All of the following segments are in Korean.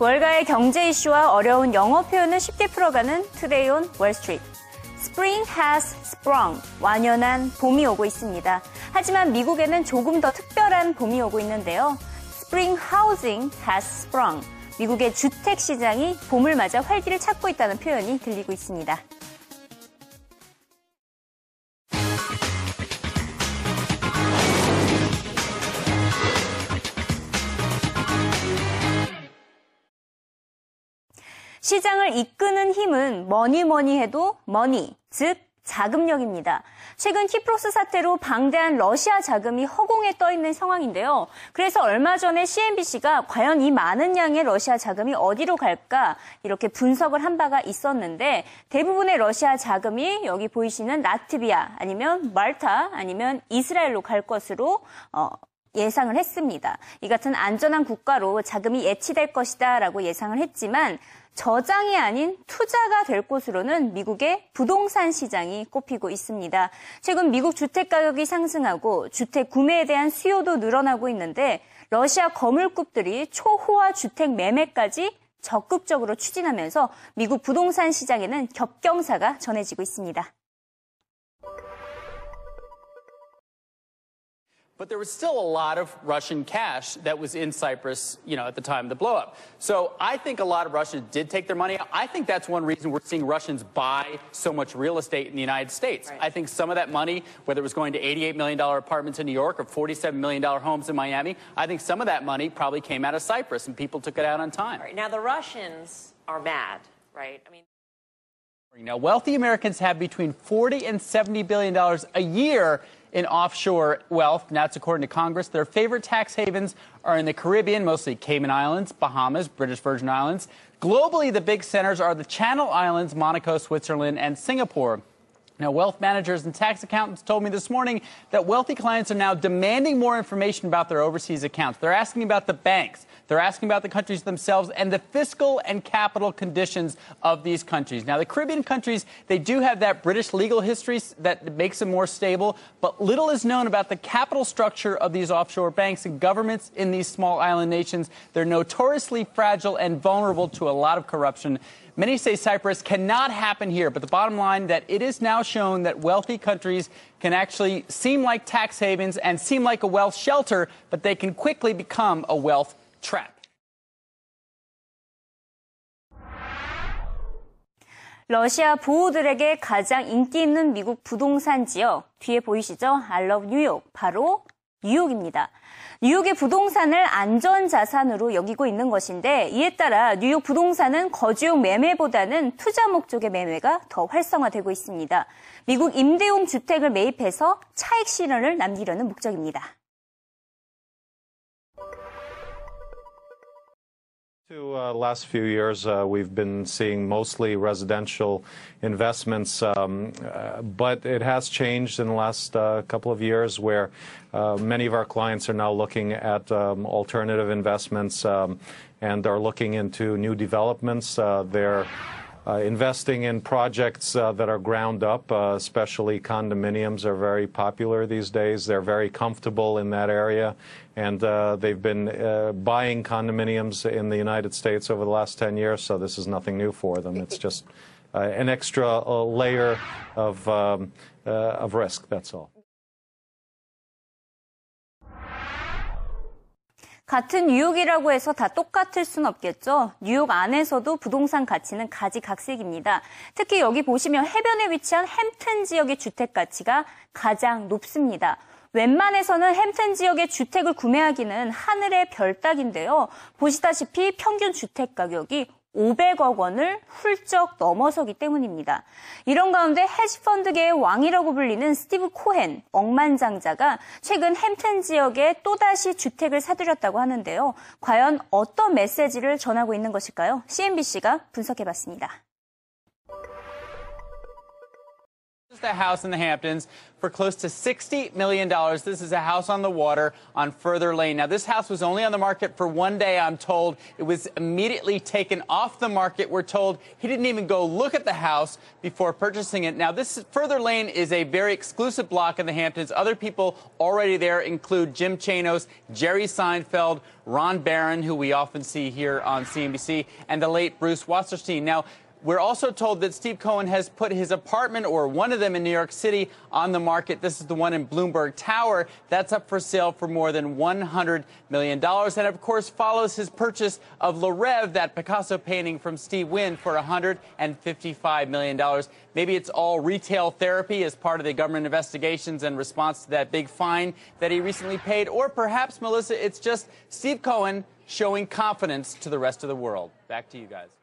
월가의 경제 이슈와 어려운 영어 표현을 쉽게 풀어가는 Today on Wall Street. Spring has sprung. 완연한 봄이 오고 있습니다. 하지만 미국에는 조금 더 특별한 봄이 오고 있는데요. Spring housing has sprung. 미국의 주택 시장이 봄을 맞아 활기를 찾고 있다는 표현이 들리고 있습니다. 시장을 이끄는 힘은 뭐니 뭐니 해도 머니, 즉 자금력입니다. 최근 키프로스 사태로 방대한 러시아 자금이 허공에 떠 있는 상황인데요. 그래서 얼마 전에 CNBC가 과연 이 많은 양의 러시아 자금이 어디로 갈까 이렇게 분석을 한 바가 있었는데 대부분의 러시아 자금이 여기 보이시는 라트비아 아니면 말타 아니면 이스라엘로 갈 것으로 어, 예상을 했습니다. 이 같은 안전한 국가로 자금이 예치될 것이다라고 예상을 했지만 저장이 아닌 투자가 될 곳으로는 미국의 부동산 시장이 꼽히고 있습니다. 최근 미국 주택 가격이 상승하고 주택 구매에 대한 수요도 늘어나고 있는데 러시아 거물급들이 초호화 주택 매매까지 적극적으로 추진하면서 미국 부동산 시장에는 겹경사가 전해지고 있습니다. But there was still a lot of Russian cash that was in Cyprus, you know, at the time of the blowup. So I think a lot of Russians did take their money out. I think that's one reason we're seeing Russians buy so much real estate in the United States. Right. I think some of that money, whether it was going to $88 million apartments in New York or $47 million homes in Miami, I think some of that money probably came out of Cyprus and people took it out on time. Right. Now the Russians are mad, right? I mean. Now, wealthy Americans have between 40 and 70 billion dollars a year in offshore wealth. That's according to Congress. Their favorite tax havens are in the Caribbean, mostly Cayman Islands, Bahamas, British Virgin Islands. Globally, the big centers are the Channel Islands, Monaco, Switzerland, and Singapore. Now, wealth managers and tax accountants told me this morning that wealthy clients are now demanding more information about their overseas accounts. They're asking about the banks. They're asking about the countries themselves and the fiscal and capital conditions of these countries. Now, the Caribbean countries, they do have that British legal history that makes them more stable, but little is known about the capital structure of these offshore banks and governments in these small island nations. They're notoriously fragile and vulnerable to a lot of corruption. Many say Cyprus cannot happen here, but the bottom line that it is now shown that wealthy countries can actually seem like tax havens and seem like a wealth shelter, but they can quickly become a wealth trap. 러시아 보호들에게 가장 인기 있는 미국 부동산 지역 뒤에 보이시죠? I love 뉴욕 바로 뉴욕입니다. 뉴욕의 부동산을 안전자산으로 여기고 있는 것인데 이에 따라 뉴욕 부동산은 거주용 매매보다는 투자 목적의 매매가 더 활성화되고 있습니다. 미국 임대용 주택을 매입해서 차익 실현을 남기려는 목적입니다. To uh, last few years, uh, we've been seeing mostly residential investments, um, uh, but it has changed in the last uh, couple of years where uh, many of our clients are now looking at um, alternative investments um, and are looking into new developments. Uh, they're investing in projects uh, that are ground up, uh, especially condominiums, are very popular these days. They're very comfortable in that area, and uh, they've been uh, buying condominiums in the United States over the last 10 years, so this is nothing new for them. It's just uh, an extra layer of, um, of risk, that's all. 같은 뉴욕이라고 해서 다 똑같을 순 없겠죠. 뉴욕 안에서도 부동산 가치는 가지각색입니다. 특히 여기 보시면 해변에 위치한 햄튼 지역의 주택 가치가 가장 높습니다. 웬만해서는 햄튼 지역의 주택을 구매하기는 하늘의 별 따기인데요. 보시다시피 평균 주택 가격이 500억 원을 훌쩍 넘어서기 때문입니다. 이런 가운데 헤지펀드계의 왕이라고 불리는 스티브 코헨, 억만장자가 최근 햄튼 지역에 또다시 주택을 사들였다고 하는데요. 과연 어떤 메시지를 전하고 있는 것일까요? CNBC가 분석해봤습니다. The house in the Hamptons for close to $60 million. This is a house on the water on Further Lane. Now, this house was only on the market for one day, I'm told. It was immediately taken off the market. We're told he didn't even go look at the house before purchasing it. Now, this Further Lane is a very exclusive block in the Hamptons. Other people already there include Jim Chanos, Jerry Seinfeld, Ron Barron, who we often see here on CNBC, and the late Bruce Wasserstein. Now, we're also told that Steve Cohen has put his apartment or one of them in New York City on the market. This is the one in Bloomberg Tower. That's up for sale for more than $100 million. And of course, follows his purchase of Le Rêve, that Picasso painting from Steve Wynn, for $155 million. Maybe it's all retail therapy as part of the government investigations and response to that big fine that he recently paid. Or perhaps, Melissa, it's just Steve Cohen showing confidence to the rest of the world. Back to you guys.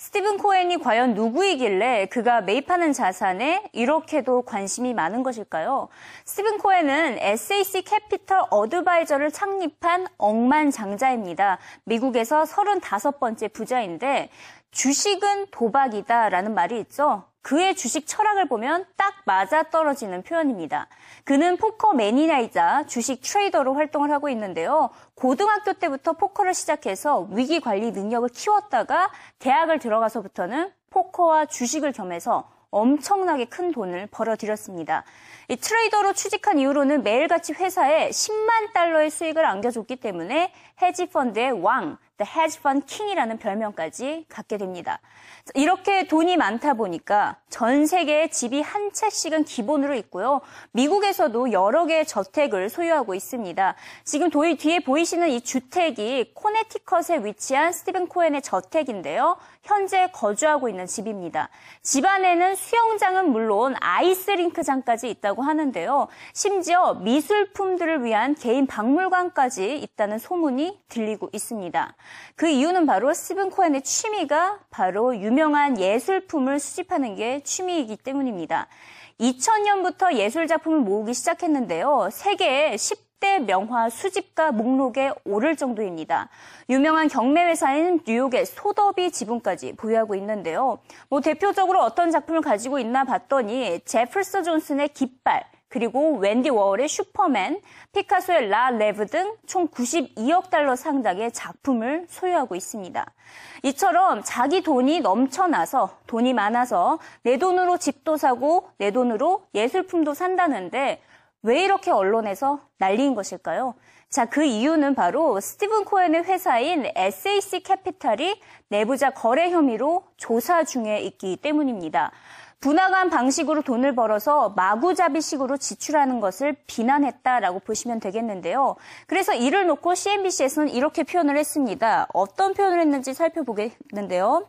스티븐 코엔이 과연 누구이길래 그가 매입하는 자산에 이렇게도 관심이 많은 것일까요? 스티븐 코엔은 SAC 캐피털 어드바이저를 창립한 억만장자입니다. 미국에서 35번째 부자인데 주식은 도박이다라는 말이 있죠. 그의 주식 철학을 보면 딱 맞아 떨어지는 표현입니다. 그는 포커 매니아이자 주식 트레이더로 활동을 하고 있는데요. 고등학교 때부터 포커를 시작해서 위기 관리 능력을 키웠다가 대학을 들어가서부터는 포커와 주식을 겸해서 엄청나게 큰 돈을 벌어들였습니다. 이 트레이더로 취직한 이후로는 매일같이 회사에 10만 달러의 수익을 안겨줬기 때문에 헤지펀드의 왕, The Hedge Fund King이라는 별명까지 갖게 됩니다. 이렇게 돈이 많다 보니까 전 세계에 집이 한 채씩은 기본으로 있고요. 미국에서도 여러 개의 저택을 소유하고 있습니다. 지금 도이 뒤에 보이시는 이 주택이 코네티컷에 위치한 스티븐 코엔의 저택인데요. 현재 거주하고 있는 집입니다. 집 안에는 수영장은 물론 아이스링크장까지 있다고 하는데요. 심지어 미술품들을 위한 개인 박물관까지 있다는 소문이 들리고 있습니다. 그 이유는 바로 스티븐 코엔의 취미가 바로 유명한 예술품을 수집하는 게 취미이기 때문입니다. 2000년부터 예술 작품을 모으기 시작했는데요. 세계에 10 대 명화 수집가 목록에 오를 정도입니다. 유명한 경매회사인 뉴욕의 소더비 지분까지 보유하고 있는데요. 뭐 대표적으로 어떤 작품을 가지고 있나 봤더니 재스퍼 존스의 깃발, 그리고 앤디 워홀의 슈퍼맨, 피카소의 Le Rêve 등 총 92억 달러 상당의 작품을 소유하고 있습니다. 이처럼 자기 돈이 넘쳐나서 돈이 많아서 내 돈으로 집도 사고 내 돈으로 예술품도 산다는데 왜 이렇게 언론에서 난리인 것일까요? 자, 그 이유는 바로 스티븐 코엔의 회사인 SAC 캐피탈이 내부자 거래 혐의로 조사 중에 있기 때문입니다. 분화간 방식으로 돈을 벌어서 마구잡이식으로 지출하는 것을 비난했다라고 보시면 되겠는데요. 그래서 이를 놓고 CNBC에서는 이렇게 표현을 했습니다. 어떤 표현을 했는지 살펴보겠는데요.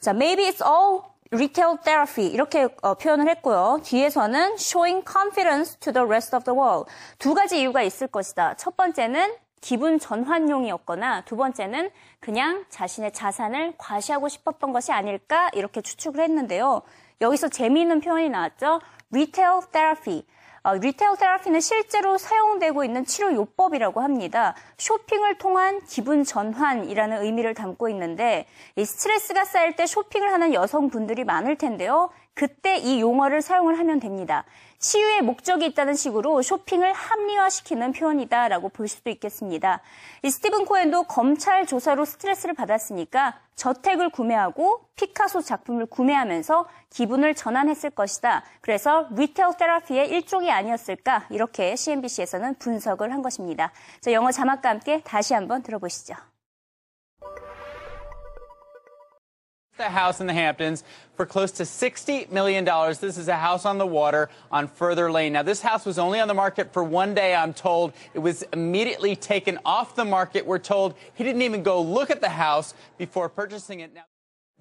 자, maybe it's all retail therapy 이렇게 어, 표현을 했고요. 뒤에서는 showing confidence to the rest of the world 두 가지 이유가 있을 것이다. 첫 번째는 기분 전환용이었거나 두 번째는 그냥 자신의 자산을 과시하고 싶었던 것이 아닐까 이렇게 추측을 했는데요. 여기서 재미있는 표현이 나왔죠. retail therapy. 어, 리테일 테라피는 실제로 사용되고 있는 치료 요법이라고 합니다. 쇼핑을 통한 기분 전환이라는 의미를 담고 있는데 이 스트레스가 쌓일 때 쇼핑을 하는 여성분들이 많을 텐데요. 그때 이 용어를 사용을 하면 됩니다. 치유의 목적이 있다는 식으로 쇼핑을 합리화시키는 표현이다라고 볼 수도 있겠습니다. 이 스티븐 코엔도 검찰 조사로 스트레스를 받았으니까 저택을 구매하고 피카소 작품을 구매하면서 기분을 전환했을 것이다. 그래서 리테일 테라피의 일종이 아니었을까 이렇게 CNBC에서는 분석을 한 것입니다. 자, 영어 자막과 함께 다시 한번 들어보시죠. The house in the Hamptons for close to $60 million. This is a house on the water on Further Lane. Now, this house was only on the market for one day, I'm told. It was immediately taken off the market. We're told he didn't even go look at the house before purchasing it. Now,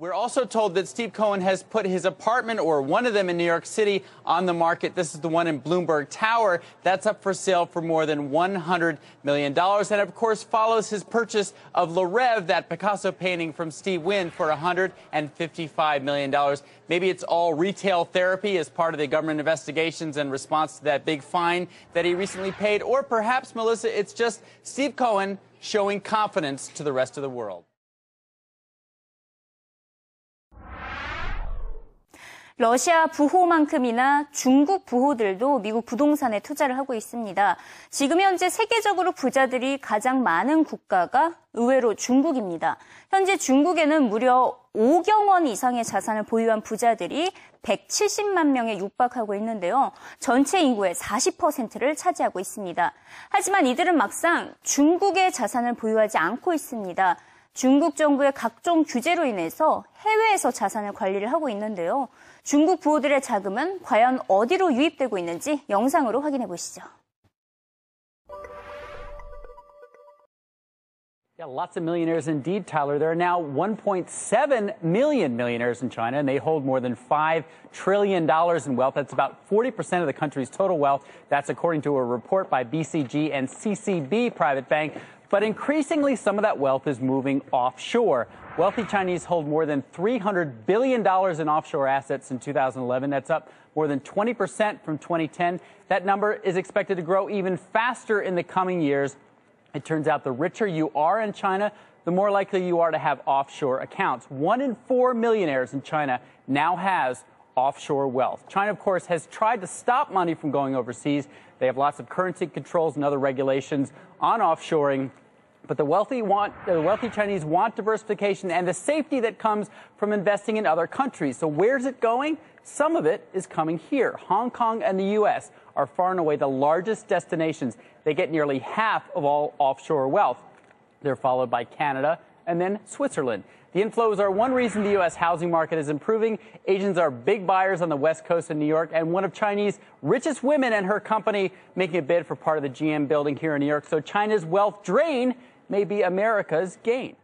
we're also told that Steve Cohen has put his apartment or one of them in New York City on the market. This is the one in Bloomberg Tower. That's up for sale for more than $100 million. And of course, follows his purchase of Le Rêve, that Picasso painting from Steve Wynn, for $155 million. Maybe it's all retail therapy as part of the government investigations and response to that big fine that he recently paid. Or perhaps, Melissa, it's just Steve Cohen showing confidence to the rest of the world. 러시아 부호만큼이나 중국 부호들도 미국 부동산에 투자를 하고 있습니다. 지금 현재 세계적으로 부자들이 가장 많은 국가가 의외로 중국입니다. 현재 중국에는 무려 5경 원 이상의 자산을 보유한 부자들이 170만 명에 육박하고 있는데요. 전체 인구의 40%를 차지하고 있습니다. 하지만 이들은 막상 중국의 자산을 보유하지 않고 있습니다. 중국 정부의 각종 규제로 인해서 해외에서 자산을 관리를 하고 있는데요. 중국 부호들의 자금은 과연 어디로 유입되고 있는지 영상으로 확인해 보시죠. Yeah, lots of millionaires indeed, Tyler. There are now 1.7 million millionaires in China, and they hold more than $5 trillion in wealth. That's about 40% of the country's total wealth. That's according to a report by BCG and CCB Private Bank. But increasingly, some of that wealth is moving offshore. Wealthy Chinese hold more than $300 billion in offshore assets in 2011. That's up more than 20% from 2010. That number is expected to grow even faster in the coming years. It turns out the richer you are in China, the more likely you are to have offshore accounts. One in four millionaires in China now has offshore wealth. China, of course, has tried to stop money from going overseas. They have lots of currency controls and other regulations on offshoring. But the wealthy want the wealthy Chinese want diversification and the safety that comes from investing in other countries. So where's it going? Some of it is coming here. Hong Kong and the US are far and away the largest destinations. They get nearly half of all offshore wealth. They're followed by Canada and then Switzerland. The inflows are one reason the U.S. housing market is improving. Asians are big buyers on the West Coast of New York, and one of Chinese richest women and her company making a bid for part of the GM building here in New York. So China's wealth drain may be America's gain.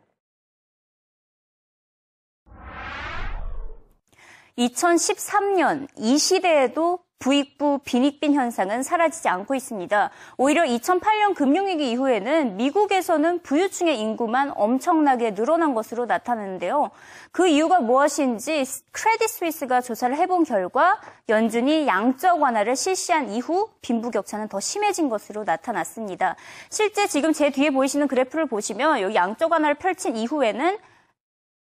2013년 이 시대에도 부익부 빈익빈 현상은 사라지지 않고 있습니다. 오히려 2008년 금융위기 이후에는 미국에서는 부유층의 인구만 엄청나게 늘어난 것으로 나타나는데요. 그 이유가 무엇인지 크레딧 스위스가 조사를 해본 결과 연준이 양적 완화를 실시한 이후 빈부격차는 더 심해진 것으로 나타났습니다. 실제 지금 제 뒤에 보이시는 그래프를 보시면 여기 양적 완화를 펼친 이후에는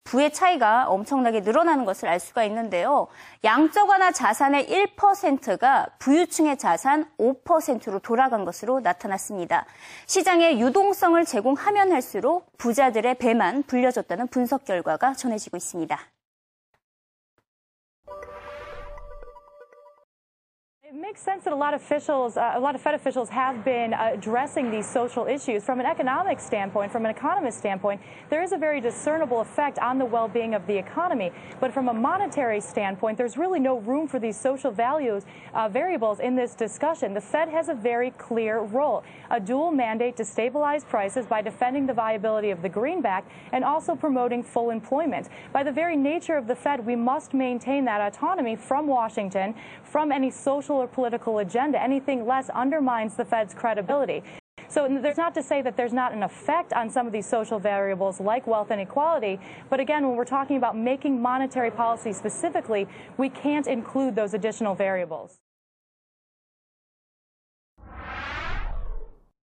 부의 차이가 엄청나게 늘어나는 것을 알 수가 있는데요. 양적 완화 자산의 1%가 부유층의 자산 5%로 돌아간 것으로 나타났습니다. 시장에 유동성을 제공하면 할수록 부자들의 배만 불려졌다는 분석 결과가 전해지고 있습니다. It makes sense that a lot of officials, uh, a lot of Fed officials have been uh, addressing these social issues. From an economic standpoint, from an economist standpoint, there is a very discernible effect on the well-being of the economy. But from a monetary standpoint, there's really no room for these social values uh, variables in this discussion. The Fed has a very clear role, a dual mandate to stabilize prices by defending the viability of the greenback and also promoting full employment. By the very nature of the Fed, we must maintain that autonomy from Washington, from any social or political agenda. Anything less undermines the Fed's credibility. So there's not to say that there's not an effect on some of these social variables like wealth inequality, but again, when we're talking about making monetary policy specifically, we can't include those additional variables.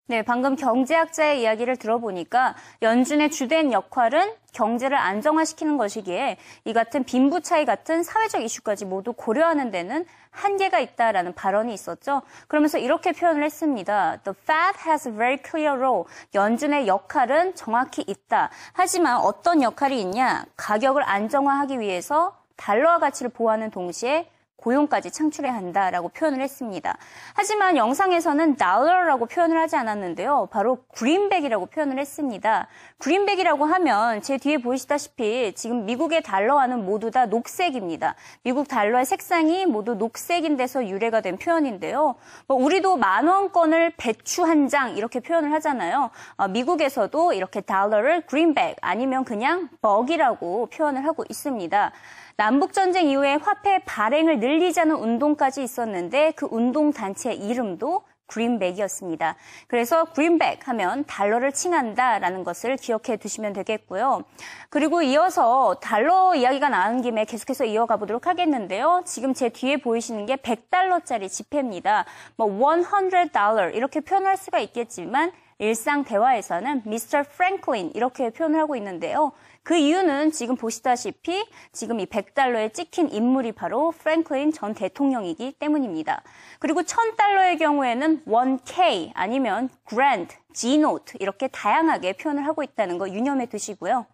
네, 방금 경제학자의 이야기를 들어보니까 연준의 주된 역할은 경제를 안정화시키는 것이기에 이 같은 빈부 차이 같은 사회적 이슈까지 모두 고려하는 데는 한계가 있다라는 발언이 있었죠. 그러면서 이렇게 표현을 했습니다. The Fed has a very clear role. 연준의 역할은 정확히 있다. 하지만 어떤 역할이 있냐? 가격을 안정화하기 위해서 달러화 가치를 보호하는 동시에 고용까지 창출해야 한다라고 표현을 했습니다. 하지만 영상에서는 달러라고 표현을 하지 않았는데요. 바로 그린백이라고 표현을 했습니다. 그린백이라고 하면 제 뒤에 보시다시피 지금 미국의 달러와는 모두 다 녹색입니다. 미국 달러의 색상이 모두 녹색인 데서 유래가 된 표현인데요. 뭐 우리도 만 원권을 배추 한 장 이렇게 표현을 하잖아요. 어, 미국에서도 이렇게 달러를 그린백 아니면 그냥 벅이라고 표현을 하고 있습니다. 남북전쟁 이후에 화폐 발행을 늘리자는 운동까지 있었는데 그 운동 단체 이름도 그린백이었습니다. 그래서 그린백 하면 달러를 칭한다라는 것을 기억해 두시면 되겠고요. 그리고 이어서 달러 이야기가 나온 김에 계속해서 이어가 보도록 하겠는데요. 지금 제 뒤에 보이시는 게 100달러짜리 지폐입니다. 뭐 100달러 이렇게 표현할 수가 있겠지만 일상 대화에서는 Mr. Franklin 이렇게 표현을 하고 있는데요. 그 이유는 지금 보시다시피 지금 이 100달러에 찍힌 인물이 바로 프랭클린 전 대통령이기 때문입니다. 그리고 1000달러의 경우에는 1K 아니면 Grand, G-Note 이렇게 다양하게 표현을 하고 있다는 거 유념해 두시고요.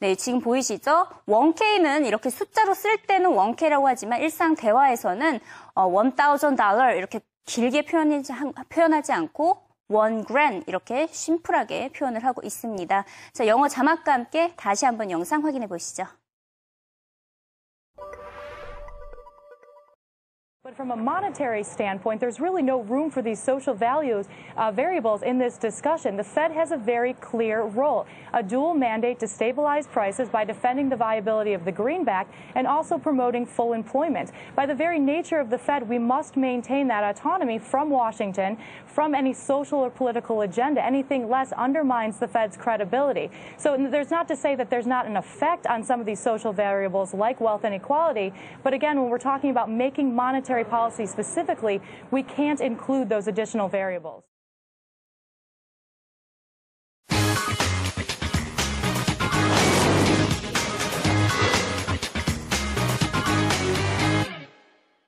네, 지금 보이시죠? 1K는 이렇게 숫자로 쓸 때는 1K라고 하지만 일상 대화에서는 어, 1000달러 이렇게 길게 표현하지 않고 one grand 이렇게 심플하게 표현을 하고 있습니다. 자, 영어 자막과 함께 다시 한번 영상 확인해 보시죠. But from a monetary standpoint, there's really no room for these social values uh, variables in this discussion. The Fed has a very clear role, a dual mandate to stabilize prices by defending the viability of the greenback and also promoting full employment. By the very nature of the Fed, we must maintain that autonomy from Washington from any social or political agenda. Anything less undermines the Fed's credibility. So there's not to say that there's not an effect on some of these social variables like wealth inequality, but again, when we're talking about making monetary monetary policy specifically, we can't include those additional variables.